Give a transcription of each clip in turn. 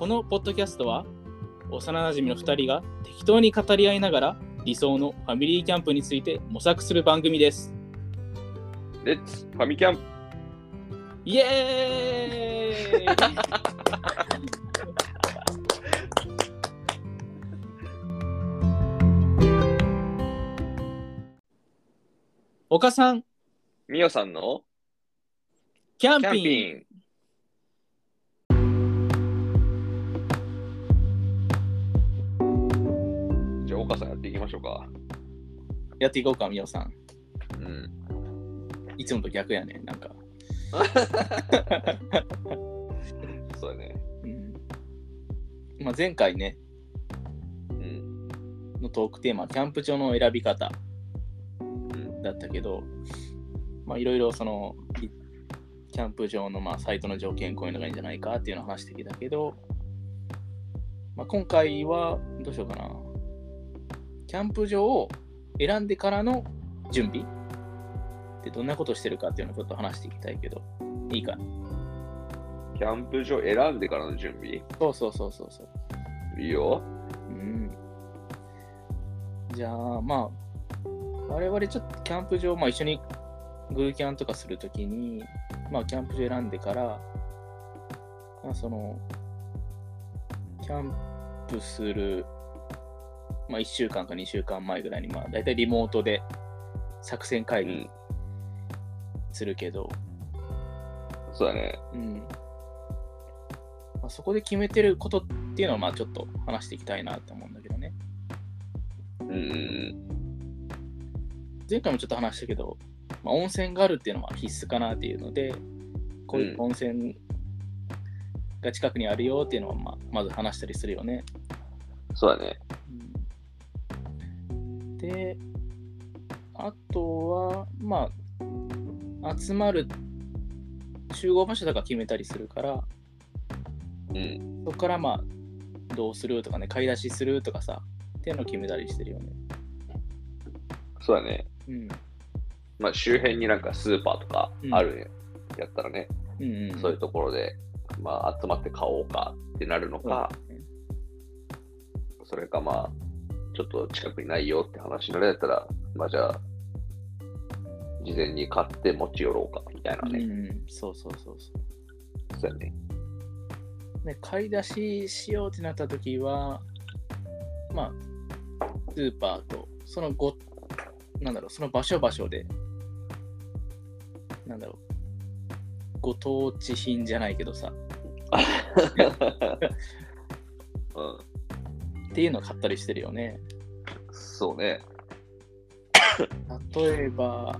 このポッドキャストは幼なじみの2人が適当に語り合いながら理想のファミリーキャンプについて模索する番組です。レッツファミキャンイエーイ。岡さん、みおさんの？キャンピン。グ岡さんやっていきましょうかやっていこうか、みおさん。うんいつもと逆やね、なんか。そうだねうんまあ、前回ね、うんのトークテーマ、キャンプ場の選び方うんだったけど、まあ、いろいろその、いキャンプ場のまあサイトの条件こういうのがいいんじゃないかっていうのを話してきたけど、まあ、今回はどうしようかな。キャンプ場を選んでからの準備ってどんなことしてるかっていうのをちょっと話していきたいけど、いいかな？キャンプ場選んでからの準備？そうそうそうそうそう。いいようん。じゃあ、まあ、我々ちょっとキャンプ場、まあ一緒にグーキャンとかするときに、まあキャンプ場選んでから、まあその、キャンプする、まあ1週間か2週間前ぐらいに、まあ大体リモートで作戦会議うんするけど、そうだねうん。まあ、そこで決めてることっていうのは、まあちょっと話していきたいなと思うんだけどね。うんうん前回もちょっと話したけど、まあ、温泉があるっていうのは必須かなっていうので、こういう温泉が近くにあるよっていうのは、まあ、まず話したりするよね。そうだねうんで、あとは、まあ、集まる集合場所とか決めたりするから、うんそこからまあ、どうするとかね、買い出しするとかさ、っていうのを決めたりしてるよね。そうだねうん。まあ周辺になんかスーパーとかあるやったらね、うんうん。そういうところで、まあ、集まって買おうかってなるのか、それかまあ、ちょっと近くにないよって話になるやったら、まあじゃあ、事前に買って持ち寄ろうかみたいなね。うんうん、そうそうそうそう。そうやね。で買い出ししようってなった時は、まあ、スーパーと、そのご、なんだろう、その場所場所で、なんだろう、ご当地品じゃないけどさ、うん、っていうのを買ったりしてるよね。そうね。例えば、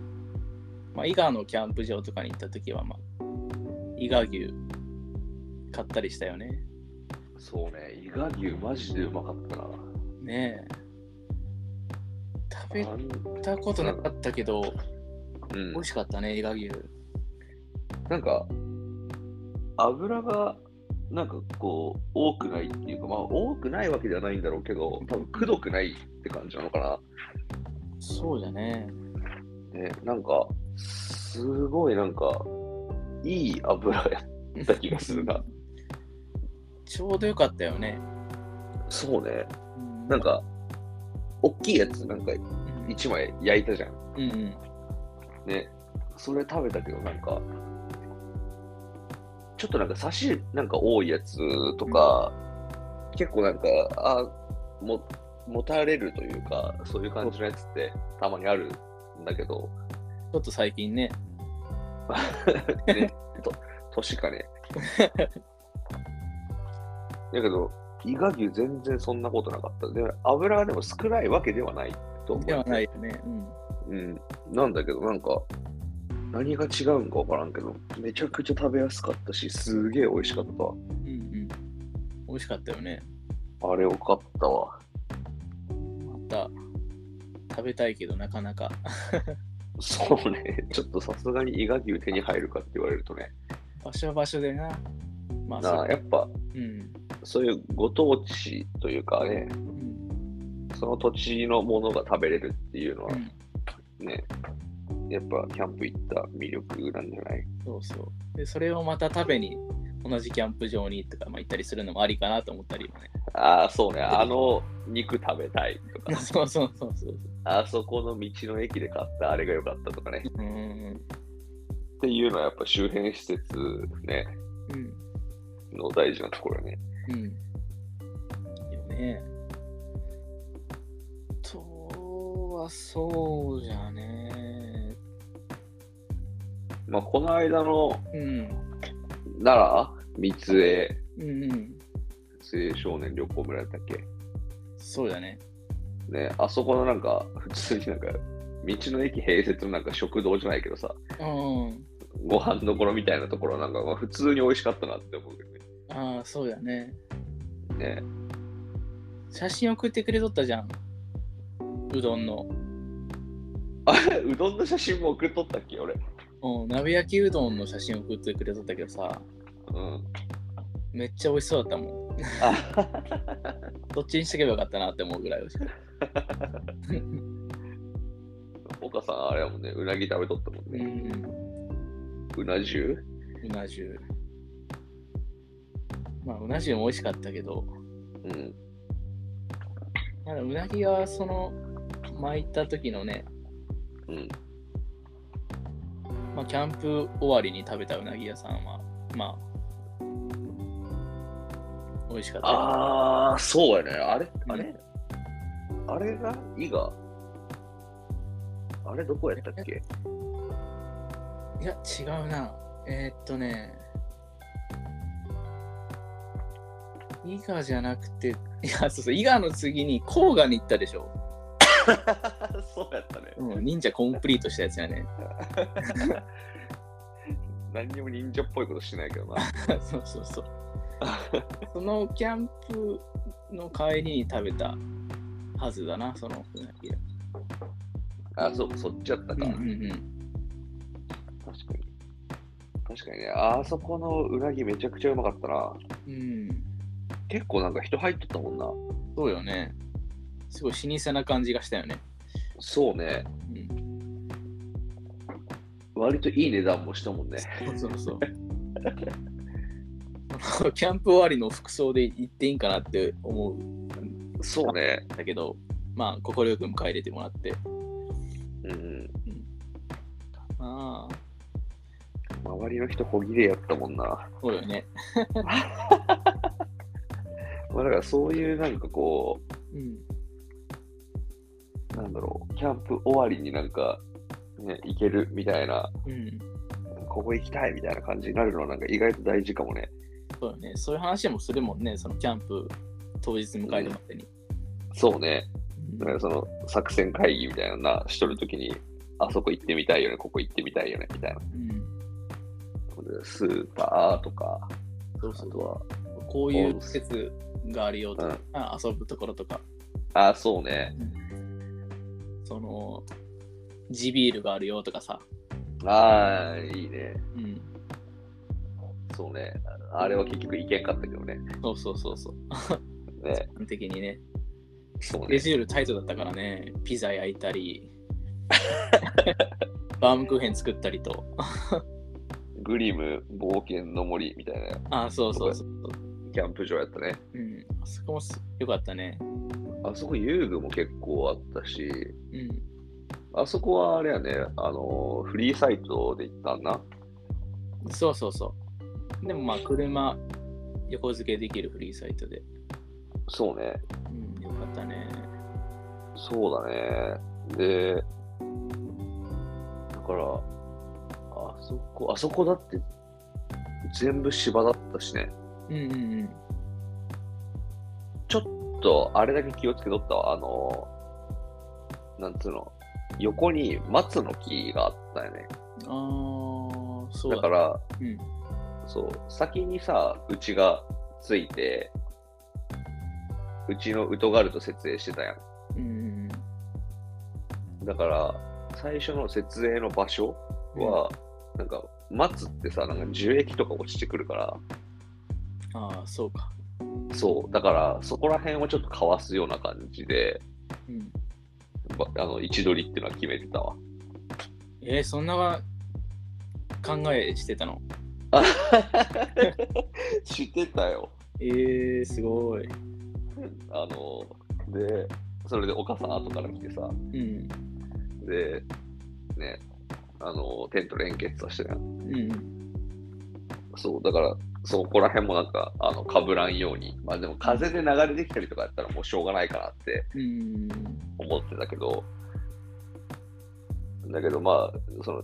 まあ、伊賀のキャンプ場とかに行った時は、まあ、伊賀牛買ったりしたよね。そうね。伊賀牛マジでうまかったな。ねえ。食べたことなかったけど、うん美味しかったね、伊賀牛。なんか、油が、なんかこう、多くないっていうか、まあ、多くないわけではないんだろうけど、多分、くどくないって感じなのかな。そうだね。ね、なんか、すごいなんか、いい油やった気がするな。ちょうどよかったよね。そうね。うんなん、か、大きいやつ、なんか、うん一枚焼いたじゃん。うんうん。ね。それ食べたけど、なんか、ちょっとなんか、サシなんか多いやつとか、結構なんか、あも、持たれるというか、そういう感じのやつってたまにあるんだけど、ちょっと最近ね。ね、と年かね。だけど、伊賀牛全然そんなことなかった。で、油がでも少ないわけではないと思う。ではないよね。うん。うん。なんだけど、なんか、何が違うんかわからんけど、めちゃくちゃ食べやすかったし、すげえ美味しかった。うんうん。美味しかったよね。あれよかったわ。また食べたいけどなかなか。そうね。ちょっとさすがに伊賀牛手に入るかって言われるとね。場所場所でな。まあ、なあ、やっぱ、うん。そういうご当地というかね、うん。その土地のものが食べれるっていうのはうんね、やっぱキャンプ行った魅力なんじゃない？そうそう。で、それをまた食べに同じキャンプ場にとか、まあ、行ったりするのもありかなと思ったりもね。ああ、そうね。あの肉食べたいとか、そうそうそうそう。あそこの道の駅で買ったあれが良かったとかね。うん。っていうのはやっぱ周辺施設ね、うん。の大事なところよね。うん。よね。とはそうじゃね。まあ、この間のうん。奈良、三重、うんうん。青少年旅行村やったっけ？そうだね。ね、あそこのなんか、普通になんか、道の駅併設のなんか食堂じゃないけどさ、うん。ご飯どころみたいなところなんか、まあ、普通に美味しかったなって思うけどね。ああ、そうだね。ね写真送ってくれとったじゃん。うどんの。あれ、うどんの写真も送っとったっけ俺。うん、鍋焼きうどんの写真送ってくれとったけどさ、うん。めっちゃ美味しそうだったもん。あどっちにしとけばよかったなって思うぐらい美味しかった。岡さん、あれやもんね、うなぎ食べとったもんうね。ん、うな重？うな重。まあ、うな重も美味しかったけど、うん。まだうなぎはその、巻いた時のね、うん。まあ、キャンプ終わりに食べたうなぎ屋さんは、まあ、美味しかったよ。ああ、そうやね。あれうんあれ、あれが伊賀？あれどこやったっけ？いや、違うな。えー、っとね、伊賀じゃなくて、いや、そうそう、伊賀の次に甲賀に行ったでしょ。そうやったね。うん、忍者コンプリートしたやつやね。何にも忍者っぽいことしてないけどな。そうそうそう。そのキャンプの帰りに食べたはずだな、そのうなぎ屋。あ、そう、そっちやったか。うんうんうん。確かに。確かにね、あそこのうなぎめちゃくちゃうまかったな。うん、結構なんか人入っとったもんな。そうよね。すごい老舗な感じがしたよね。そうね。うん、割といい値段もしたもんね。そうそうそう。キャンプ終わりの服装で行っていいんかなって思うそうね。んだけど、まあ、快く迎え入れてもらって。うん。ああ、周りの人小切れやったもんな。そうよね。まあだからそういうなんかこうん。う、なんだろう、キャンプ終わりになんか、ね、行けるみたいな、うん。ここ行きたいみたいな感じになるのはなんか意外と大事かもね。そうよね。そういう話もするもんね、そのキャンプ当日迎えるまでに。そうね。うんだからその作戦会議みたいなのな、しとるときに、あそこ行ってみたいよね、ここ行ってみたいよね、みたいな。うん。でスーパーとか、そうそうあとは、こういう施設があるよとか、うんあ遊ぶところとか、あ、そうね。その、地ビールがあるよとかさ。ああ、いいね。うん。そうね。あれは結局行けんかったけどね。そうそうそうそう。ね基本的にね。そうねレ。ジュールタイトだったからね、ピザ焼いたり、バームクーヘン作ったりと。グリム冒険の森みたいなあ、そうそうそう。キャンプ場やったね。うん。あそこもすよかったね。あそこ遊具も結構あったし、うん。あそこはあれやね、あのフリーサイトで行ったんな。そうそうそう。でもまあ、車横付けできるフリーサイトで。そうね。うん、よかったね。そうだね。で、だから、あそこ、あそこだって全部芝だったしね。うんうんうん。ちょっとあれだけ気をつけとったわ。あの、なんつうの、横に松の木があったよね。ああ、そうだ。だから、うん。そう、先にさ、うちがついて、うちのウトガルト設営してたやん。うんうんだから、最初の設営の場所は、なんか、松ってさ、なんか樹液とか落ちてくるから、うん。ああ、そうか。そう、だから、そこら辺をちょっとかわすような感じで、うん。ばあの、位置取りっていうのは決めてたわ。えー、そんな考えしてたの？あ知ってたよ。えー、すごい。あの、で、それでお母さん後から来てさ、うん。で、ね、あの、テント連結させてね。うん。そう、だから、そこら辺もなんか、あの、被らんように。まあでも、風で流れてきたりとかやったらもうしょうがないかなってうん。思ってたけど、だけどまあ、その、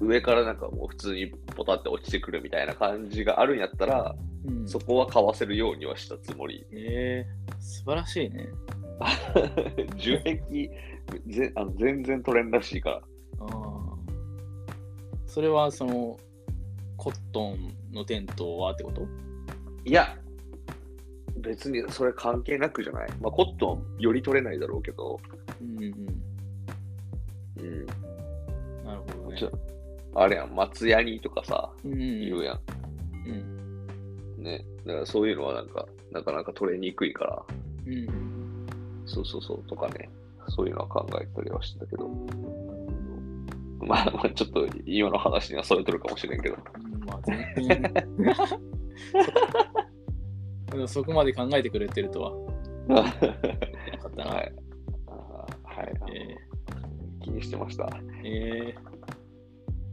上からなんかもう普通にポタって落ちてくるみたいな感じがあるんやったら、うん、そこはかわせるようにはしたつもり。えー、素晴らしいね。樹液ぜあの全然取れんらしいから。ああ。それはその、コットンのテントはってこと？いや、別にそれ関係なくじゃない？まあ、コットンより取れないだろうけど、うんうん。うん。なるほどねあれやん、松ヤニとかさ、うんうん言うやん。うん。ね。だからそういうのはなんか、なかなか取れにくいから、うん。そうそうそうとかね、そういうのは考えたりはしてたけど。まあ、まあ、ちょっと今の話にはそれとるかもしれんけど。うんまあ、全然。でもそこまで考えてくれてるとは。はなかったな。い。あはい。え気にしてました。ー、え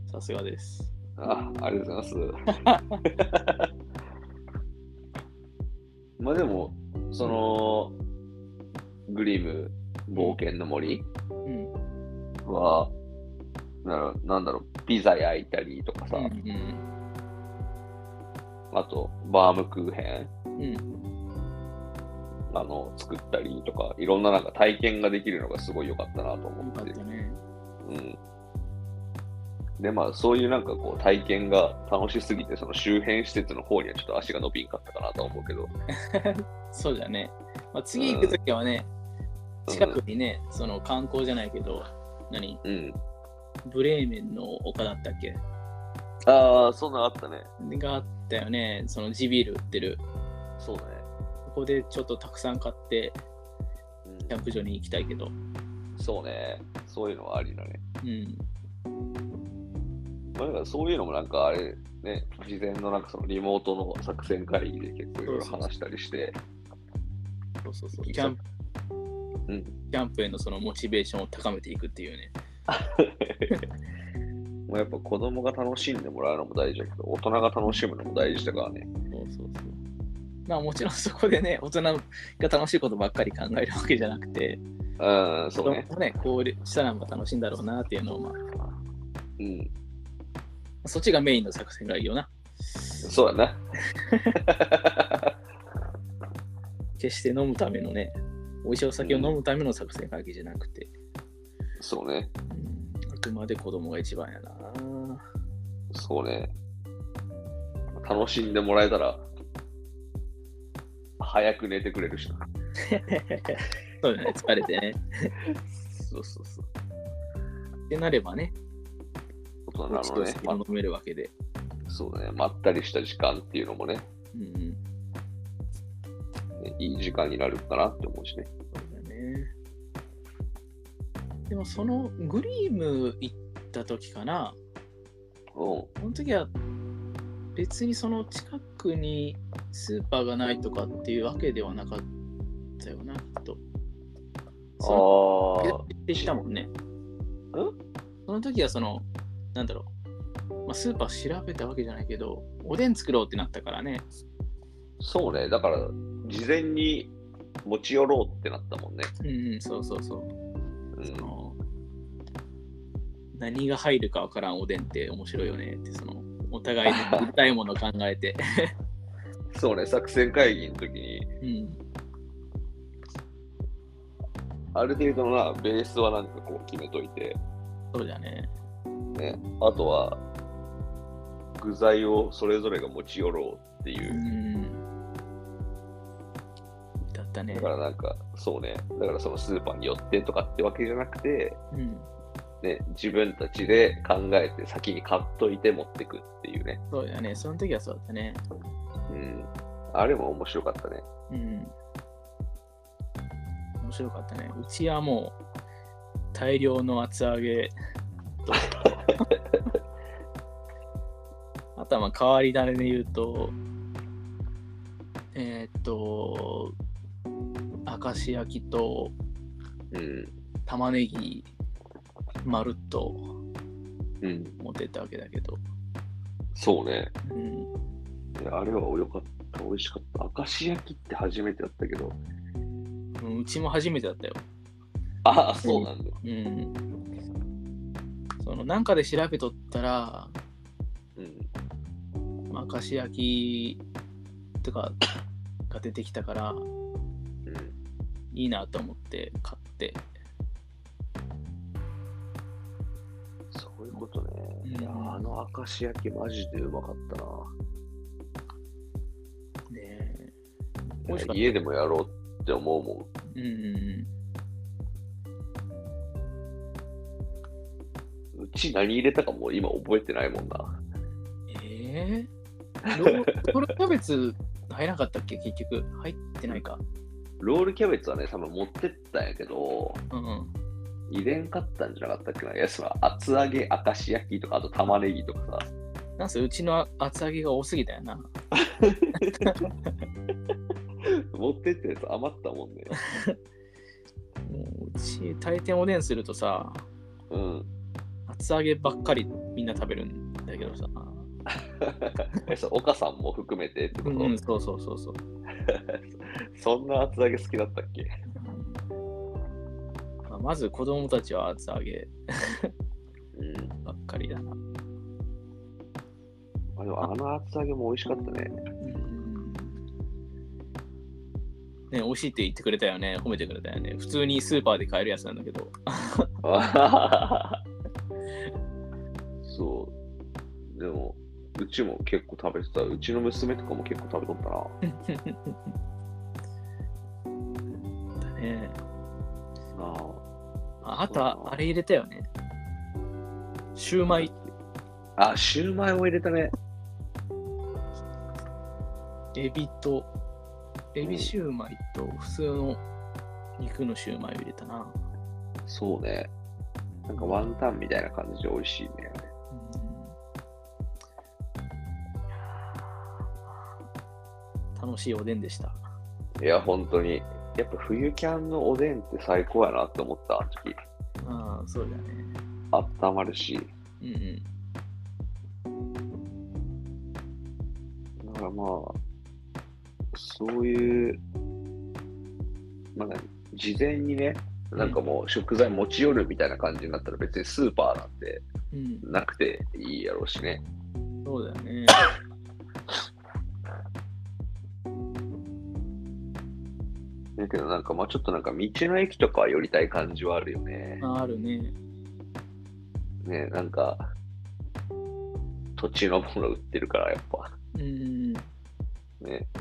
ー、さすがです。あありがとうございます。まあでも、その、グリム冒険の森うん。は、ななんだろう、ピザ焼いたりとかさ、うん。あと、バームクーヘンうん。うん。あの作ったりとか、いろんななんか体験ができるのがすごい良かったなとよ思っ。てたね。うん。で、まあ、そういうなんかこう体験が楽しすぎて、その周辺施設の方にはちょっと足が伸びんかったかなとは思うけど、そうだね。まあ、次行くときはね、うん近くにね、その観光じゃないけど、何？うん。ブレーメンの丘だったっけ？ああ、そんなんあったね。があったよね。その地ビール売ってる。そうだね。ここでちょっとたくさん買って、うんキャンプ場に行きたいけど。そうね。そういうのはありだね。うん。まあ、だからそういうのもなんかあれ、ね、事前のなんかそのリモートの作戦会議で結構いろいろ話したりして、そうそうそう。キャンプ、うん。キャンプへのそのモチベーションを高めていくっていうね。もうやっぱ子供が楽しんでもらうのも大事だけど、大人が楽しむのも大事だからね。そうそうそう。まあもちろんそこでね、大人が楽しいことばっかり考えるわけじゃなくて、うん、そうね。ね、こうしたら楽しいんだろうなっていうのを、まあ、うん。そっちがメインの作戦がいいよな。そうやな。決して飲むためのね、美味しいお酒を飲むための作戦会議じゃなくて、そうね。うん、あくまで子供が一番やな。そうね。楽しんでもらえたら、早く寝てくれるしな。そうだね、疲れてね。そうそうそう。ってなればね、大人の美味しいおね、飲めるわけで。そうね、まったりした時間っていうのもね、うんうん、ねいい時間になるかなって思うしね。でもそのグリーム行った時かな、うん。その時は別にその近くにスーパーがないとかっていうわけではなかったよな、きっと。ああ。ってしたもんね。その時はその、なんだろう、まあ、スーパー調べたわけじゃないけど、おでん作ろうってなったからね。そうね、だから、事前に持ち寄ろうってなったもんね。うんうん、そうそうそう。うんその何が入るかわからんおでんって面白いよねって、そのお互いに食いたいものを考えて。そうね、作戦会議の時に、うん、ある程度のな、ベースはなんかこう決めといて、そうだね。ね、あとは、具材をそれぞれが持ち寄ろうっていうう。ん。だったねだ。からなんか、そうね、だからそのスーパーに寄ってとかってわけじゃなくて、うん、ね、自分たちで考えて先に買っといて持ってくっていうね。そうだね。その時はそうだったね。うん。あれも面白かったね。うん。面白かったね。うちはもう大量の厚揚げと、あ あとはまあ変わり種で言うと、えーっと、明石焼きとうん。玉ねぎまるっとうん。持ってったわけだけど、そうね。うん、あれはよかった。美味しかった。明石焼きって初めてだったけど。うんうちも初めてだったよ。ああ、そうなんだ。うん。そのなんかで調べとったら、うん。まあ、明石焼きとかが出てきたから、うん。いいなと思って買って、そういうことね。うんいやあの明石焼きマジでうまかったな。ねいや美味しかった家でもやろうって思うもん。うんうんうち何入れたかもう今覚えてないもんな。うん。えー、ロー ロールキャベツ入らなかったっけ？結局。入ってないか。ロールキャベツはね、多分持ってったんやけど、うんうん。入れんかったんじゃなかったっけな？いや、その厚揚げ、明石焼きとか、あと玉ねぎとかさ。なんせうちの厚揚げが多すぎたよな。持ってったやつ余ったもんね。もううち大抵おでんするとさ、うん。厚揚げばっかりみんな食べるんだけどさ。え、そう、岡さんも含めてってこと、うんうん、そうそうそうそう。そんな厚揚げ好きだったっけ？まず子供たちは厚揚げうん。ばっかりだな。あでもあの厚揚げも美味しかったね。うんね、美味しいって言ってくれたよね。褒めてくれたよね。普通にスーパーで買えるやつなんだけど。そう。でも、うちも結構食べてた。うちの娘とかも結構食べとったな。だね。あとは、あれ入れたよね。シューマイ、あ、あシューマイも入れたね。エビと、エビシューマイと普通の肉のシューマイを入れたな。そうね。なんかワンタンみたいな感じで美味しいね。うん楽しいおでんでした。いや、本当に。やっぱ冬キャンのおでんって最高やなって思った、あの時。ああ、そうだね。温まるし。うんうん。だからまあ、そういう、まあ、事前にね、なんかもう食材持ち寄るみたいな感じになったら別にスーパーなんてうん、なくていいやろうしね。そうだよね。だけどなんかまあちょっとなんか道の駅とかは寄りたい感じはあるよね。ああるね。ね、なんか土地のもの売ってるからやっぱうん。ね、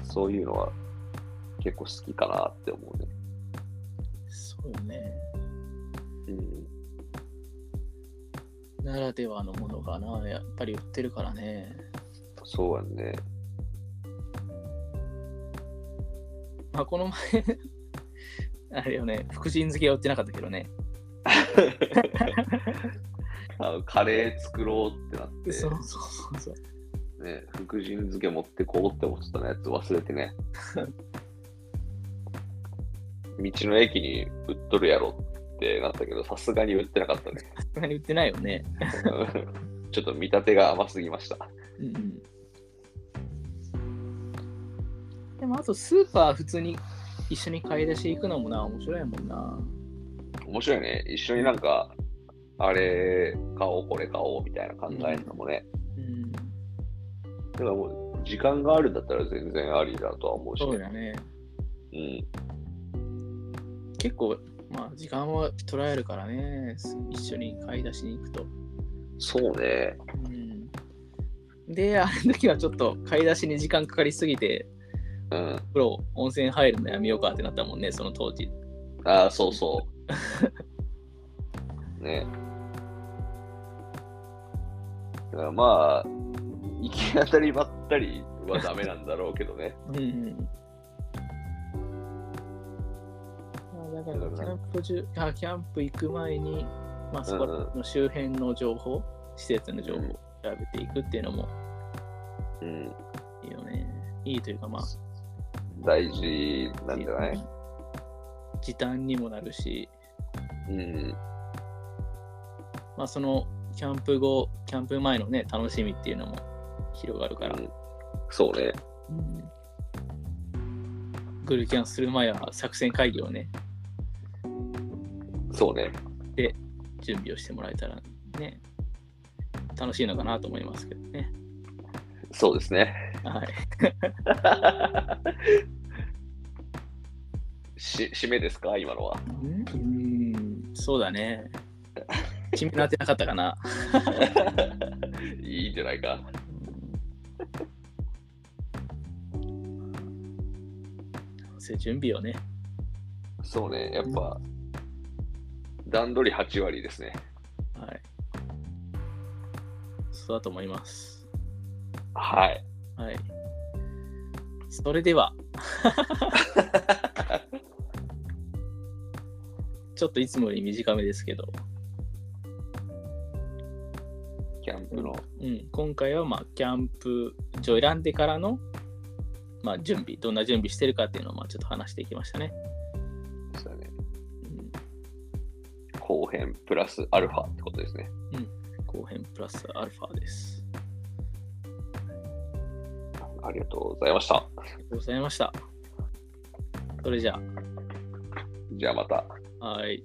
そういうのは結構好きかなって思うね。そうね。うん、ならではのものがな、やっぱり売ってるからね。そうやんね。まあ、この前、あれよね、福神漬けは売ってなかったけどね。カレー作ろうってなって、そうそうそう。ね、福神漬け持ってこうって思ってたやつ忘れてね。道の駅に売っとるやろってなったけど、さすがに売ってなかったね。さすがに売ってないよね。ちょっと見立てが甘すぎました。うんうん。でも、あとスーパー普通に一緒に買い出し行くのもな、面白いもんな。面白いね。一緒になんか、あれ買おう、これ買おうみたいな考えるのもね。うん。だからもう、時間があるんだったら全然ありだとは思うし、そうだね。うん。結構、まあ、時間は取られるからね、一緒に買い出しに行くと。そうね。うん。で、あの時はちょっと買い出しに時間かかりすぎて、うん。プロ温泉入るのやめようかってなったもんね、その当時。ああ、そうそう。ね。だからまあ、行き当たりばったりはダメなんだろうけどね。う んうん。まあ、だから、キャンプ中あ、キャンプ行く前に、まあ、そこの周辺の情報、施設の情報を調べていくっていうのもうん。いいよね。いいというか、まあ、大事なんじゃない？時短にもなるし、うん。まあ、そのキャンプ後、キャンプ前のね、楽しみっていうのも広がるから、うんそうね。うんグルキャンする前は作戦会議をね、そうね。準備をしてもらえたらね、楽しいのかなと思いますけどね。そうですね。はい。し、締めですか？今のは。うん、そうだね。決めなってなかったかな。いいんじゃないか。準備をね、そうね。やっぱ、段取り8割ですね。はい。そうだと思います。はい。はい。それでは、ちょっといつもより短めですけど、キャンプの。うん、今回はまあキャンプ場選んでからの、まあ、準備、どんな準備してるかっていうのをまあちょっと話していきましたね。そうだね。うん、後編プラスアルファってことですね。後編プラスアルファです。ありがとうございました。ありがとうございました。それじゃじゃあまた。あ、はい。